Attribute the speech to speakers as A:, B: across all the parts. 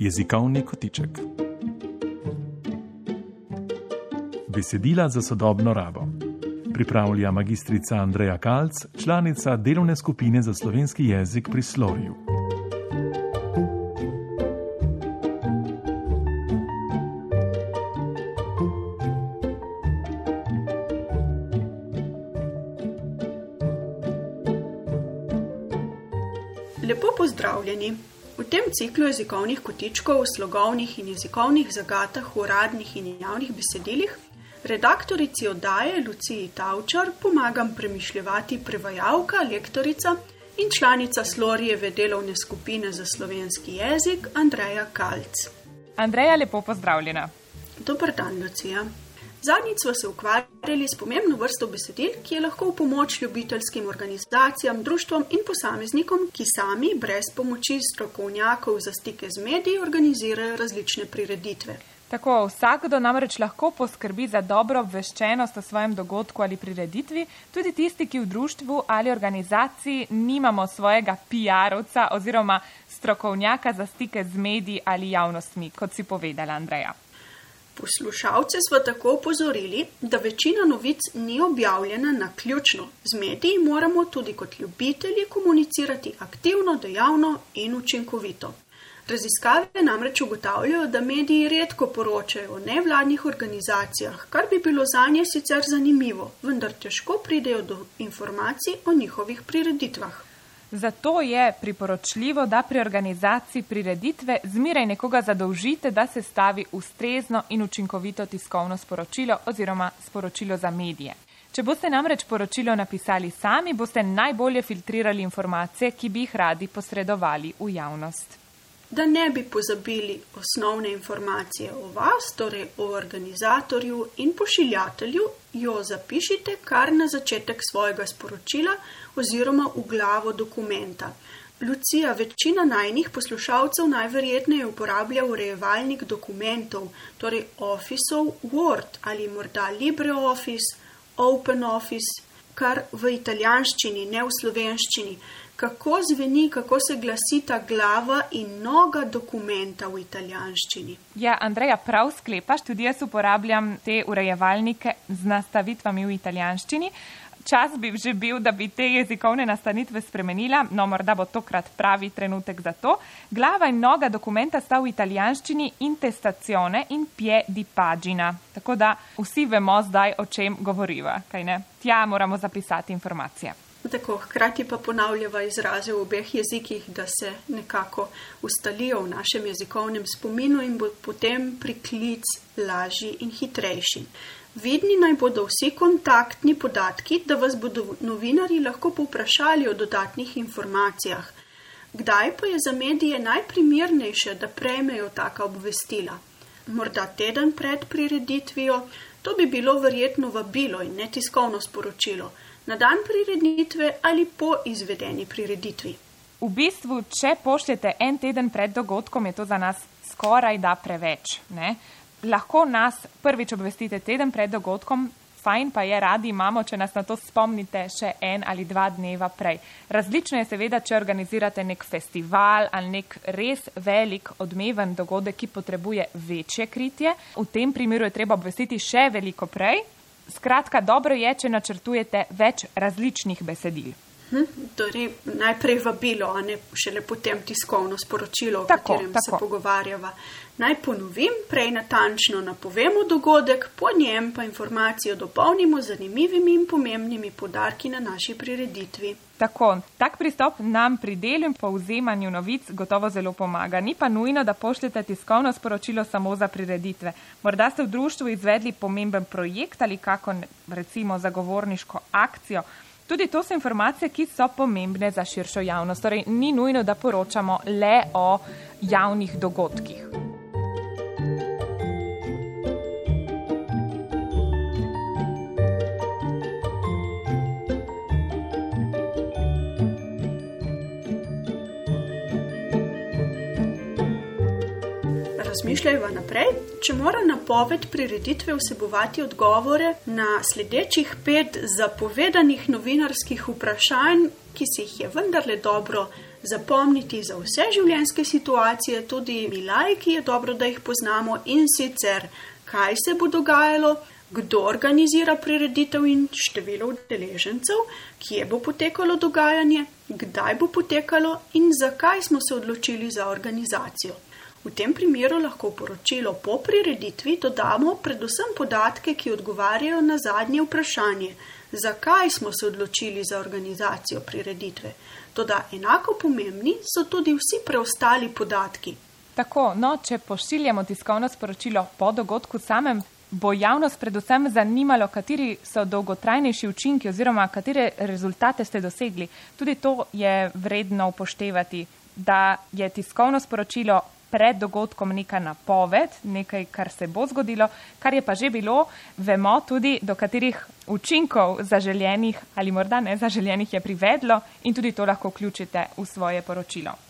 A: Jezikovni kotiček. Besedila za sodobno rabo. Pripravlja magistrica Andreja Kalc, članica delovne skupine za slovenski jezik pri Slovju.
B: Lepo pozdravljeni. V tem ciklu jezikovnih kotičkov o slogovnih in jezikovnih zagatah v uradnih in javnih besedilih redaktorici oddaje Luciji Tavčar pomagam premišljati prevajalka, lektorica in članica Slorijeve delovne skupine za slovenski jezik Andreja Kalc.
C: Andreja, lepo pozdravljena.
B: Dober dan, Lucija. Zadnjič smo se ukvarjali s pomembno vrsto besedil, ki je lahko v pomoč ljubiteljskim organizacijam, društvom in posameznikom, ki sami, brez pomoči strokovnjakov za stike z mediji, organizirajo različne prireditve.
C: Tako vsakdo namreč lahko poskrbi za dobro obveščenost o svojem dogodku ali prireditvi, tudi tisti, ki v društvu ali organizaciji nimamo svojega PR-ovca oziroma strokovnjaka za stike z mediji ali javnostmi, kot si povedala, Andreja.
B: Poslušalce smo tako opozorili, da večina novic ni objavljena na ključno. Z mediji moramo tudi kot ljubitelji komunicirati aktivno, dejavno in učinkovito. Raziskave namreč ugotavljajo, da mediji redko poročajo o nevladnih organizacijah, kar bi bilo za nje sicer zanimivo, vendar težko pridejo do informacij o njihovih prireditvah.
C: Zato je priporočljivo, da pri organizaciji prireditve zmeraj nekoga zadolžite, da se stavi ustrezno in učinkovito tiskovno sporočilo oziroma sporočilo za medije. Če boste namreč poročilo napisali sami, boste najbolje filtrirali informacije, ki bi jih radi posredovali v javnost.
B: Da ne bi pozabili osnovne informacije o vas, torej o organizatorju in pošiljatelju, jo zapišite kar na začetek svojega sporočila oziroma v glavo dokumenta. Lucija, večina najnih poslušalcev najverjetneje uporablja urejevalnik dokumentov, torej Officeov Word ali morda LibreOffice, OpenOffice, kar v italijanščini, ne v slovenščini. Kako zveni, kako se glasi ta glava in noga dokumenta v italijanščini?
C: Ja, Andreja, prav sklepaš, tudi jaz uporabljam te urejevalnike z nastavitvami v italijanščini. Čas bi že bil, da bi te jezikovne nastanitve spremenila, no morda bo tokrat pravi trenutek za to. Glava in noga dokumenta sta v italijanščini intestacione in pie di pagina. Tako da vsi vemo zdaj, o čem govoriva. Tja moramo zapisati informacije.
B: Tako, hkrati pa ponavljava izraze v obeh jezikih, da se nekako ustalijo v našem jezikovnem spominu in bo potem priklic lažji in hitrejši. Vidni naj bodo vsi kontaktni podatki, da vas bodo novinari lahko povprašali o dodatnih informacijah. Kdaj pa je za medije najprimernejše, da prejmejo taka obvestila? Morda teden pred prireditvijo, to bi bilo verjetno vabilo in ne tiskovno sporočilo na dan prireditve ali po izvedeni prireditvi.
C: V bistvu, če pošljete en teden pred dogodkom, je to za nas skoraj da preveč. Ne? Lahko nas prvič obvestite teden pred dogodkom, fajn pa je, radi imamo, če nas na to spomnite še en ali dva dneva prej. Različno je seveda, če organizirate nek festival ali nek res velik odmeven dogodek, ki potrebuje večje kritje. V tem primeru je treba obvestiti še veliko prej, Skratka, dobro je, če načrtujete več različnih besedil.
B: Hm, torej, najprej vabilo, a ne šele potem tiskovno sporočilo, o tako, katerem tako. se pogovarjava. Naj ponovim, prej natančno napovemo dogodek, po njem pa informacijo dopolnimo z zanimivimi in pomembnimi podarki na naši prireditvi.
C: Tako, tak pristop nam pri delu in povzemanju novic gotovo zelo pomaga. Ni pa nujno, da pošljete tiskovno sporočilo samo za prireditve. Morda ste v društvu izvedli pomemben projekt ali kako recimo zagovorniško akcijo. Tudi to so informacije, ki so pomembne za širšo javnost. Torej, ni nujno, da poročamo le o javnih dogodkih.
B: Razmišljajva naprej, če mora napoved prireditve vsebovati odgovore na sledečih pet zapovedanih novinarskih vprašanj, ki si jih je vendarle dobro zapomniti za vse življenjske situacije, tudi mi lajki je dobro, da jih poznamo in sicer, kaj se bo dogajalo, kdo organizira prireditev in število udeležencev, kje bo potekalo dogajanje, kdaj bo potekalo in zakaj smo se odločili za organizacijo. V tem primeru lahko poročilo po prireditvi dodamo predvsem podatke, ki odgovarjajo na zadnje vprašanje, zakaj smo se odločili za organizacijo prireditve. Toda enako pomembni so tudi vsi preostali podatki.
C: Tako, no, če pošiljamo tiskovno sporočilo po dogodku samem, bo javnost predvsem zanimalo, kateri so dolgotrajnejši učinki oziroma katere rezultate ste dosegli. Tudi to je vredno upoštevati, da je tiskovno sporočilo pred dogodkom neka napoved, nekaj, kar se bo zgodilo, kar je pa že bilo, vemo tudi, do katerih učinkov zaželjenih ali morda ne zaželjenih je privedlo in tudi to lahko vključite v svoje poročilo.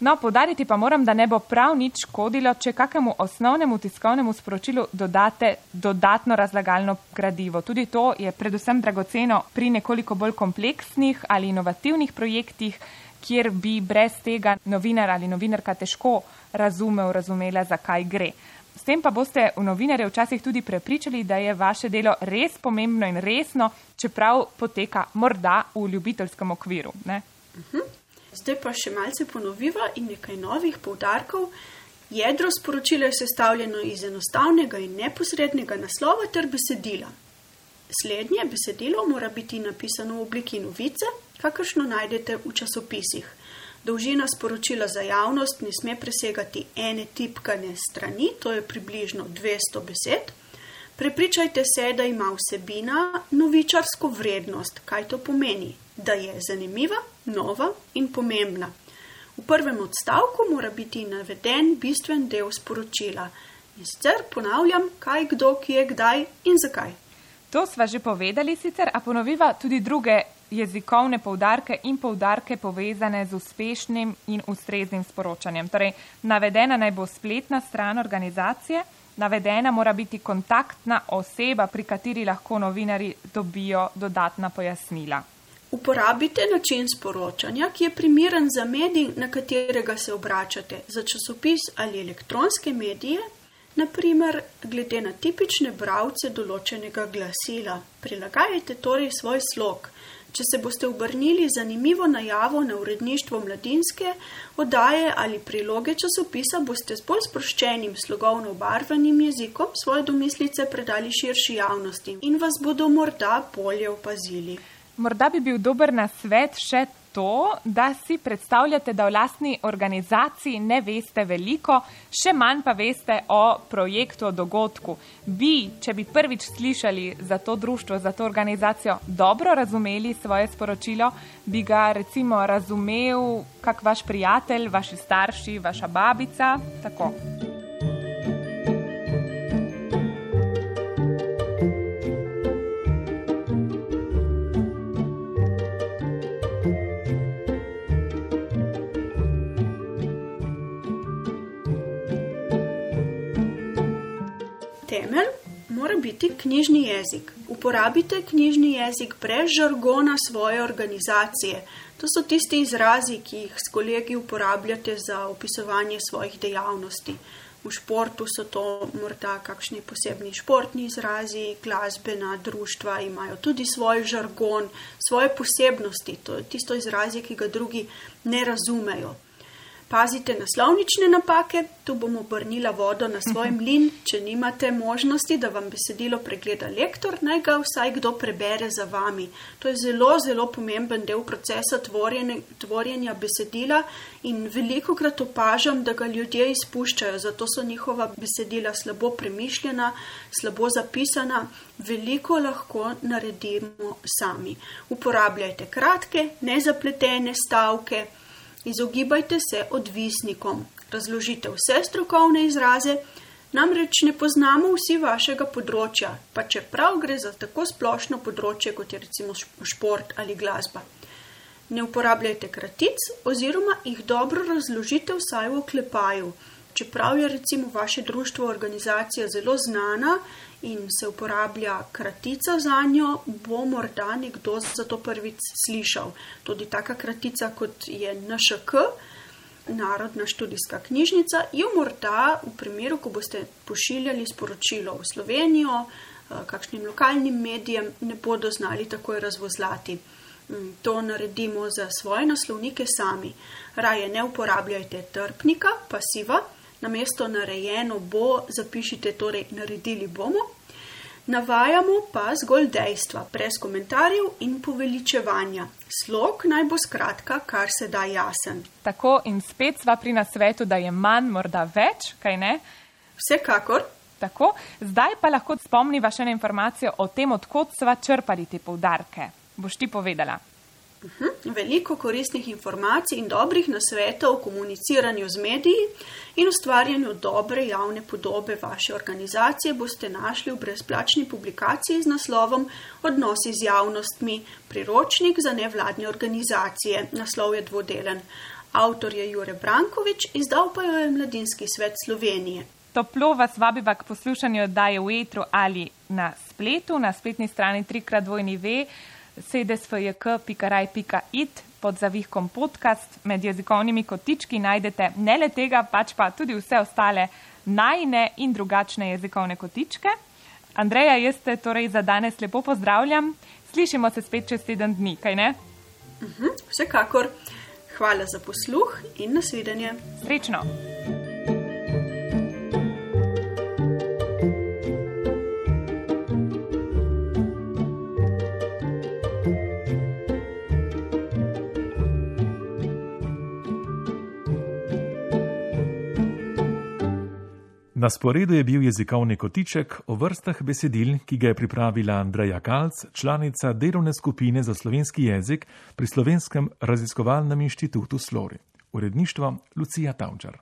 C: No, podariti pa moram, da ne bo prav nič škodilo, če kakemu osnovnemu tiskovnemu sporočilu dodate dodatno razlagalno gradivo. Tudi to je predvsem dragoceno pri nekoliko bolj kompleksnih ali inovativnih projektih, kjer bi brez tega novinar ali novinarka težko razumel, razumela, zakaj gre. S tem pa boste v novinarje včasih tudi prepričali, da je vaše delo res pomembno in resno, čeprav poteka morda v ljubiteljskem okviru.
B: Uh -huh. Zdaj pa še malce ponoviva in nekaj novih poudarkov. Jedro sporočila je sestavljeno iz enostavnega in neposrednega naslova ter besedila. Slednje besedilo mora biti napisano v obliki novice, kakršno najdete v časopisih. Dolžina sporočila za javnost ne sme presegati ene tipkane strani, to je približno 200 besed. Prepričajte se, da ima vsebina novičarsko vrednost. Kaj to pomeni? Da je zanimiva, nova in pomembna. V prvem odstavku mora biti naveden bistven del sporočila. In sicer ponavljam, kaj, kdo, kje, kdaj in zakaj.
C: To sva že povedali sicer, a ponoviva tudi druge jezikovne poudarke in poudarke povezane z uspešnim in ustreznim sporočanjem. Torej, navedena naj bo spletna stran organizacije, navedena mora biti kontaktna oseba, pri kateri lahko novinari dobijo dodatna pojasnila.
B: Uporabite način sporočanja, ki je primeren za medij, na katerega se obračate, za časopis ali elektronske medije, naprimer glede na tipične bravce določenega glasila. Prilagajajte torej svoj slog. Če se boste obrnili zanimivo najavo na uredništvo mladinske oddaje ali priloge časopisa, boste z bolj sproščenim slogovno obarvanim jezikom svoje domislice predali širši javnosti in vas bodo morda bolje opazili.
C: Morda bi bil dober nasvet še to, da si predstavljate, da v lastni organizaciji ne veste veliko, še manj pa veste o projektu, o dogodku. Bi, če bi prvič slišali za to društvo, za to organizacijo, dobro razumeli svoje sporočilo, bi ga recimo razumel kak vaš prijatelj, vaši starši, vaša babica, tako.
B: Knjižni jezik. Uporabite knjižni jezik brez žargona svoje organizacije. To so tisti izrazi, ki jih s kolegi uporabljate za opisovanje svojih dejavnosti. V športu so to morda kakšni posebni športni izrazi, glasbena društva imajo tudi svoj žargon, svoje posebnosti. To je tisto izrazi, ki ga drugi ne razumejo. Pazite na slovnične napake, tu bom obrnila vodo na svoj mlin. Če nimate možnosti, da vam besedilo pregleda lektor, naj ga vsaj kdo prebere za vami. To je zelo, zelo pomemben del procesa tvorjene, tvorjenja besedila in veliko krat opažam, da ga ljudje izpuščajo, zato so njihova besedila slabo premišljena, slabo zapisana. Veliko lahko naredimo sami. Uporabljajte kratke, nezapletene stavke. Izogibajte se odvisnikom, razložite vse strokovne izraze, namreč ne poznamo vsi vašega področja, pa čeprav gre za tako splošno področje, kot je recimo šport ali glasba. Ne uporabljajte kratic oziroma jih dobro razložite vsaj v oklepaju. Čeprav je recimo vaše društvo, organizacija zelo znana in se uporablja kratica za njo, bo morda nekdo za to prvič slišal. Tudi taka kratica, kot je NŠK, Narodna študijska knjižnica, jo morda v primeru, ko boste pošiljali sporočilo v Slovenijo, eh, kakšnim lokalnim medijem, ne bodo znali takoj razvozlati. Mm, to naredimo za svoje naslovnike sami. Raje ne uporabljajte trpnika, pasiva, namesto narejeno bo, zapišite torej naredili bomo. Navajamo pa zgolj dejstva, brez komentarjev in poveličevanja. Slog naj bo skratka, kar se da jasen.
C: Tako in spet sva pri nasvetu, da je manj, morda več, kaj ne?
B: Vsekakor.
C: Tako, zdaj pa lahko spomniva še eno informacijo o tem, odkot sva črpali te poudarke. Boš ti povedala?
B: Uhum. Veliko koristnih informacij in dobrih nasvetov o komuniciranju z mediji in ustvarjanju dobre javne podobe vaše organizacije boste našli v brezplačni publikaciji z naslovom Odnosi z javnostmi, priročnik za nevladne organizacije. Naslov je dvodelen. Avtor je Jure Brankovič, izdal pa jo je Mladinski svet Slovenije.
C: Toplo vas vabiva k poslušanju oddaje v etru ali na spletu, na spletni strani 3x2.v sedesfjk.raj.it pod zavihkom podcast med jezikovnimi kotički najdete ne le tega, pač pa tudi vse ostale najne in drugačne jezikovne kotičke. Andreja, jaz te torej za danes lepo pozdravljam. Slišimo se spet čez teden dni, kaj ne?
B: Uh -huh, vsekakor. Hvala za posluh in nasvidenje.
C: Srečno!
A: Na sporedu je bil jezikovni kotiček o vrstah besedil, ki ga je pripravila Andreja Kalc, članica delovne skupine za slovenski jezik pri Slovenskem raziskovalnem inštitutu Slori. Uredništvo Lucija Tavčar.